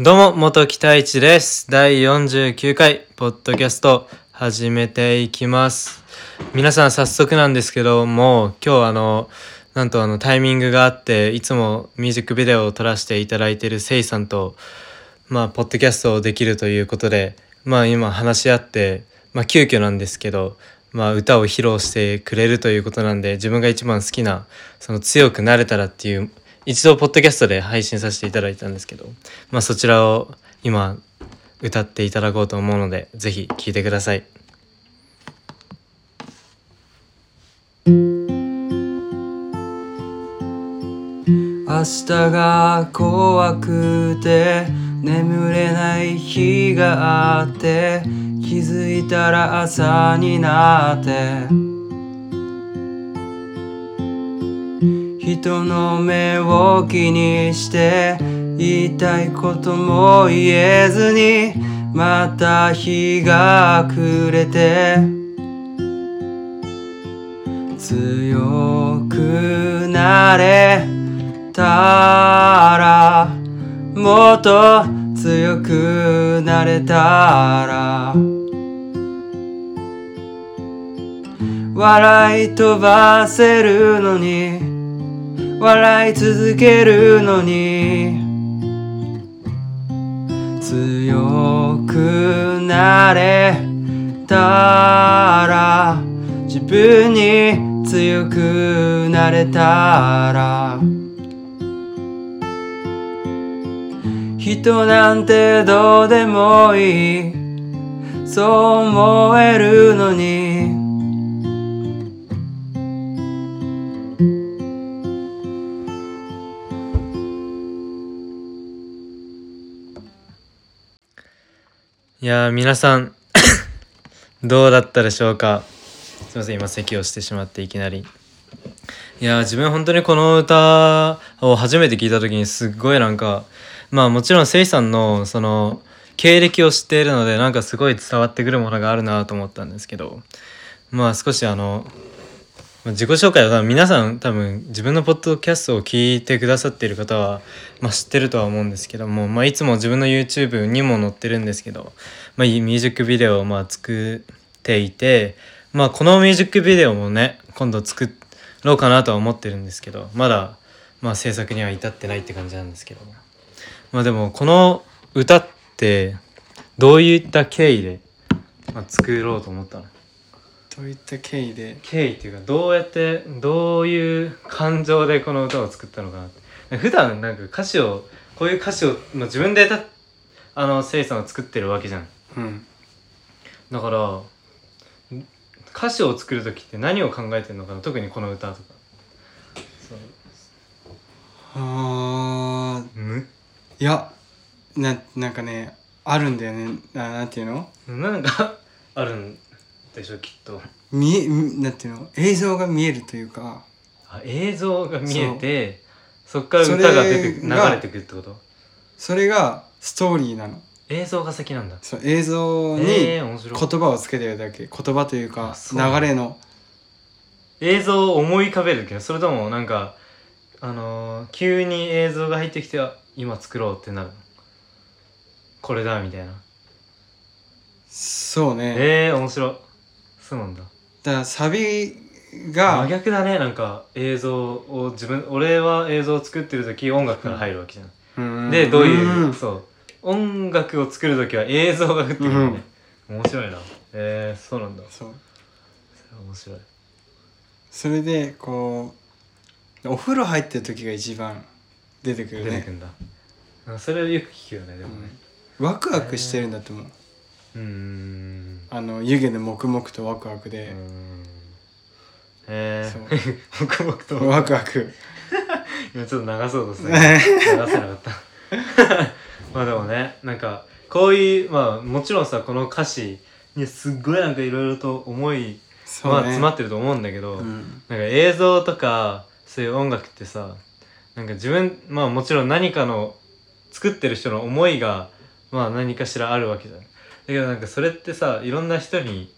どうも、元北一です。第49回、ポッドキャスト、始めていきます。皆さん、早速なんですけども、今日あの、なんとあの、タイミングがあって、いつもミュージックビデオを撮らせていただいているせいさんと、まあ、ポッドキャストをできるということで、まあ、今話し合って、まあ、急遽なんですけど、まあ、歌を披露してくれるということなんで、自分が一番好きな、その強くなれたらっていう、一度ポッドキャストで配信させていただいたんですけど、まあ、そちらを今歌っていただこうと思うのでぜひ聴いてください。明日が怖くて眠れない日があって気づいたら朝になって人の目を気にして言いたいことも言えずにまた日が暮れて強くなれたらもっと強くなれたら笑い飛ばせるのに笑い続けるのに。強くなれたら自分に強くなれたら。人なんてどうでもいい。そう思えるのに。やー皆さん どうだったでしょうか？すいません今咳をしてしまっていきなり。いや自分本当にこの歌を初めて聞いた時にすっごいなんかまあもちろんせいさんのその経歴を知っているのでなんかすごい伝わってくるものがあるなと思ったんですけどまあ少しあの自己紹介は皆さん多分自分のポッドキャストを聞いてくださっている方は、まあ、知ってるとは思うんですけども、まあ、いつも自分の YouTube にも載ってるんですけど、まあ、ミュージックビデオをまあ作っていて、まあ、このミュージックビデオもね今度作ろうかなとは思ってるんですけどまだ、まあ、制作には至ってないって感じなんですけどまあでもこの歌ってどういった経緯で、ま、作ろうと思ったの？といった経緯で。経緯っていうかどうやってどういう感情でこの歌を作ったのかなって。普段なんか歌詞をこういう歌詞を、まあ、自分でたあのせいさんは作ってるわけじゃん。うん。だから歌詞を作る時って何を考えてるのかな？特にこの歌とか。そう。あー。むいやななんかねあるんだよね。ななんていうの？なんかあるん？でしょきっと。見えみなんていうの？映像が見えるというか。あ映像が見えてそっから歌が出てく流それてくるってこと？それがストーリーなの。映像が先なんだ。そう映像にえー、面白い。言葉をつけてるだけ。言葉というか流れの。映像を思い浮かべるけどそれともなんかあのー急に映像が入ってきてあ今作ろうってなるの？これだみたいな。そうね。えー、面白いそうなんだ。だからサビ真が逆だねなんか映像を自分俺は映像を作ってる時音楽から入るわけじゃん、うん。でどういう、ん。そう音楽を作る時は映像が降ってくるのね、面白いな。えー、そうなんだ。そう。面白い。それでこうお風呂入ってる時が一番出てくるね。出てくんだ、あそれよく聞くよねでもね。ワクワクしてるんだと思う。うーんあの湯気で黙々とワクワクで。へえ 黙々と。ワクワク。今ちょっと流そうとして流せなかった。まあでもねなんかこういうまあもちろんさこの歌詞にすっごいなんかいろいろと思い、まあ詰まってると思うんだけど、うん。なんか映像とかそういう音楽ってさなんか自分まあもちろん何かの作ってる人の思いがまあ何かしらあるわけじゃん。だけどなんかそれってさいろんな人に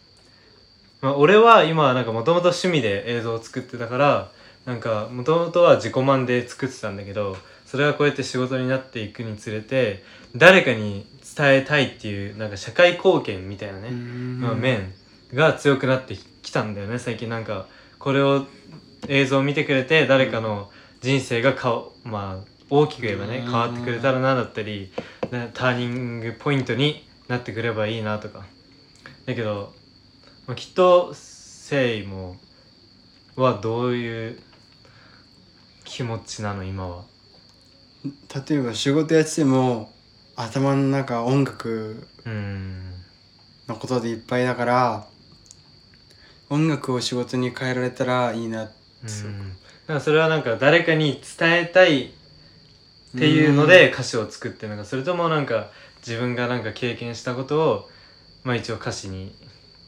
まあ俺は今なんかもともと趣味で映像を作ってたからなんかもともとは自己満で作ってたんだけどそれがこうやって仕事になっていくにつれて誰かに伝えたいっていうなんか社会貢献みたいなね、まあ、面が強くなってきたんだよね最近なんか。これを映像を見てくれて誰かの人生がかおまあ大きく言えばねうん。変わってくれたらなだったりなターニングポイントになってくればいいなとか。だけど、まあ、きっと誠意もはどういう気持ちなの今は。例えば仕事やってても頭の中音楽うん。のことでいっぱいだから音楽を仕事に変えられたらいいな。そううんそれはなんか誰かに伝えたいっていうので歌詞を作ってるのか。それともなんか自分がなんか経験したことをまあ一応歌詞に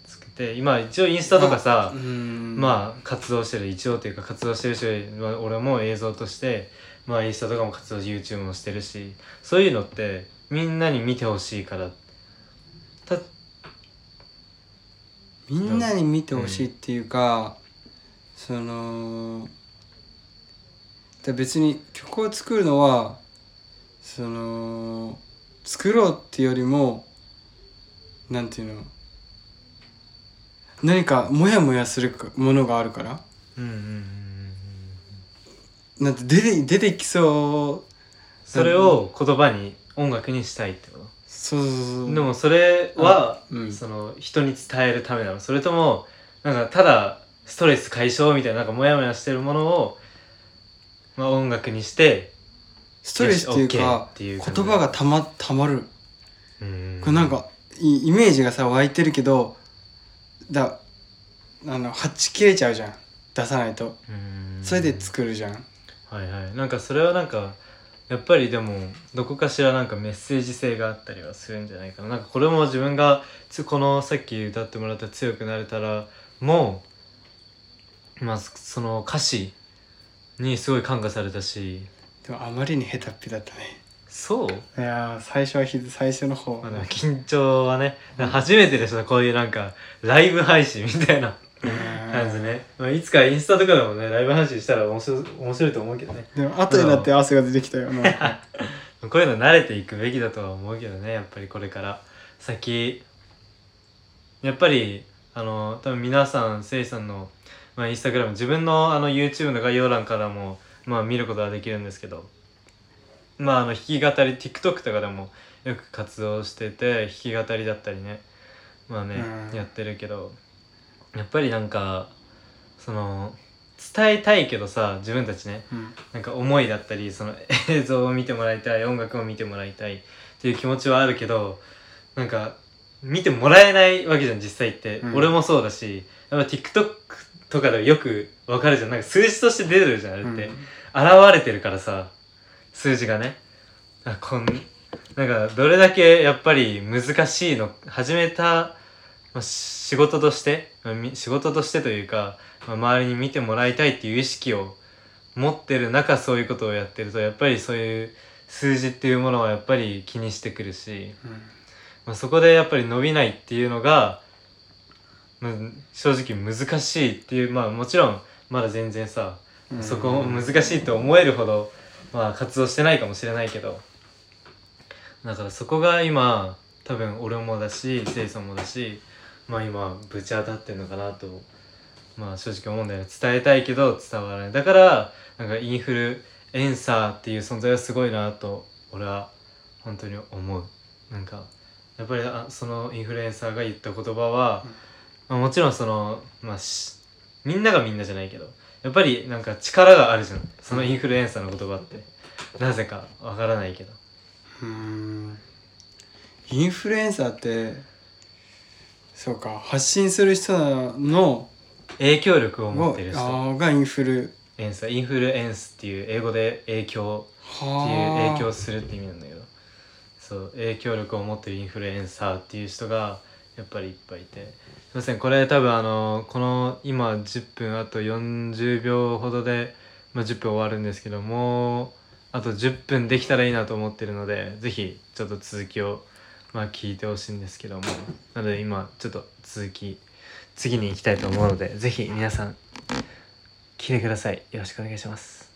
作って今一応インスタとかさうん。まあ活動してる一応っていうか活動してるしまあ俺も映像としてまあインスタとかも活動 YouTube もしてるしそういうのってみんなに見てほしいから。たみんなに見てほしいっていうか、そので別に曲を作るのはその作ろうっていうよりもなんていうの？何かモヤモヤするかものがあるから。うんうんうんうんなんて出て出てきそう。それを言葉に音楽にしたいってこと？そうそうそうでもそれは、うん。その人に伝えるためなのそれともなんかただストレス解消みたいななんかモヤモヤしてるものを、まあ、音楽にしてストレスっていうか言葉がたまたまる。うん。これなんかイイメージがさ湧いてるけどだあのはち切れちゃうじゃん。出さないと。うん。それで作るじゃん。はいはい。なんかそれはなんかやっぱりでもどこかしらなんかメッセージ性があったりはするんじゃないかな。なんかこれも自分がつこのさっき歌ってもらった「強くなれたら」もまあその歌詞にすごい感化されたしでもあまりに下手っぴだったね。そう？いやー最初はひ最初の方。まあでも緊張はね初めてでしょこういうなんかライブ配信みたいな感じね、まあ、いつかインスタとかでもねライブ配信したら面白い面白いと思うけどね。でも後になって汗が出てきたよな こういうの慣れていくべきだとは思うけどねやっぱりこれから。先やっぱりあの多分皆さんせいさんの、まあ、インスタグラム自分のあの YouTube の概要欄からも、まあ、見ることができるんですけど。まああの弾き語り TikTok とかでもよく活動してて弾き語りだったりね。まあね、うん。やってるけど。やっぱりなんかその伝えたいけどさ自分たちね。うん。なんか思いだったりその映像を見てもらいたい音楽を見てもらいたいっていう気持ちはあるけどなんか見てもらえないわけじゃん実際って、うん。俺もそうだしやっぱ TikTok とかでよくわかるじゃん。なんか数字として出るじゃんあれって、現れてるからさ数字がね。あこんなんかどれだけやっぱり難しいの始めた、まあ、仕事として、仕事としてというか、まあ、周りに見てもらいたいっていう意識を持ってる中そういうことをやってるとやっぱりそういう数字っていうものはやっぱり気にしてくるし、まあ、そこでやっぱり伸びないっていうのが、まあ、正直難しいっていうまあもちろんまだ全然さうん。そこ難しいと思えるほど、まあ、活動してないかもしれないけど。だからそこが今多分俺もだしせいさんもだしまあ今ぶち当たってるのかなと、まあ、正直思うんだよね。伝えたいけど伝わらない。だからなんかインフルエンサーっていう存在はすごいなと俺は本当に思う。なんかやっぱりあそのインフルエンサーが言った言葉は、まあ、もちろんその、まあ、しみんながみんなじゃないけどやっぱりなんか力があるじゃん。そのインフルエンサーの言葉って。なぜかわからないけど。うん。インフルエンサーってそうか発信する人の影響力を持をってる人。がインフル。エンサーインフルエンスっていう英語で影響。っていうは影響するって意味なんだけど。そう影響力を持ってるインフルエンサーっていう人がやっぱりいっぱいいて。すいませんこれ多分あのこの今10分あと40秒ほどで、まあ、10分終わるんですけどもあと10分できたらいいなと思ってるのでぜひちょっと続きをまあ聞いてほしいんですけども。なので今ちょっと続き次に行きたいと思うのでぜひ皆さん聞いてください。よろしくお願いします。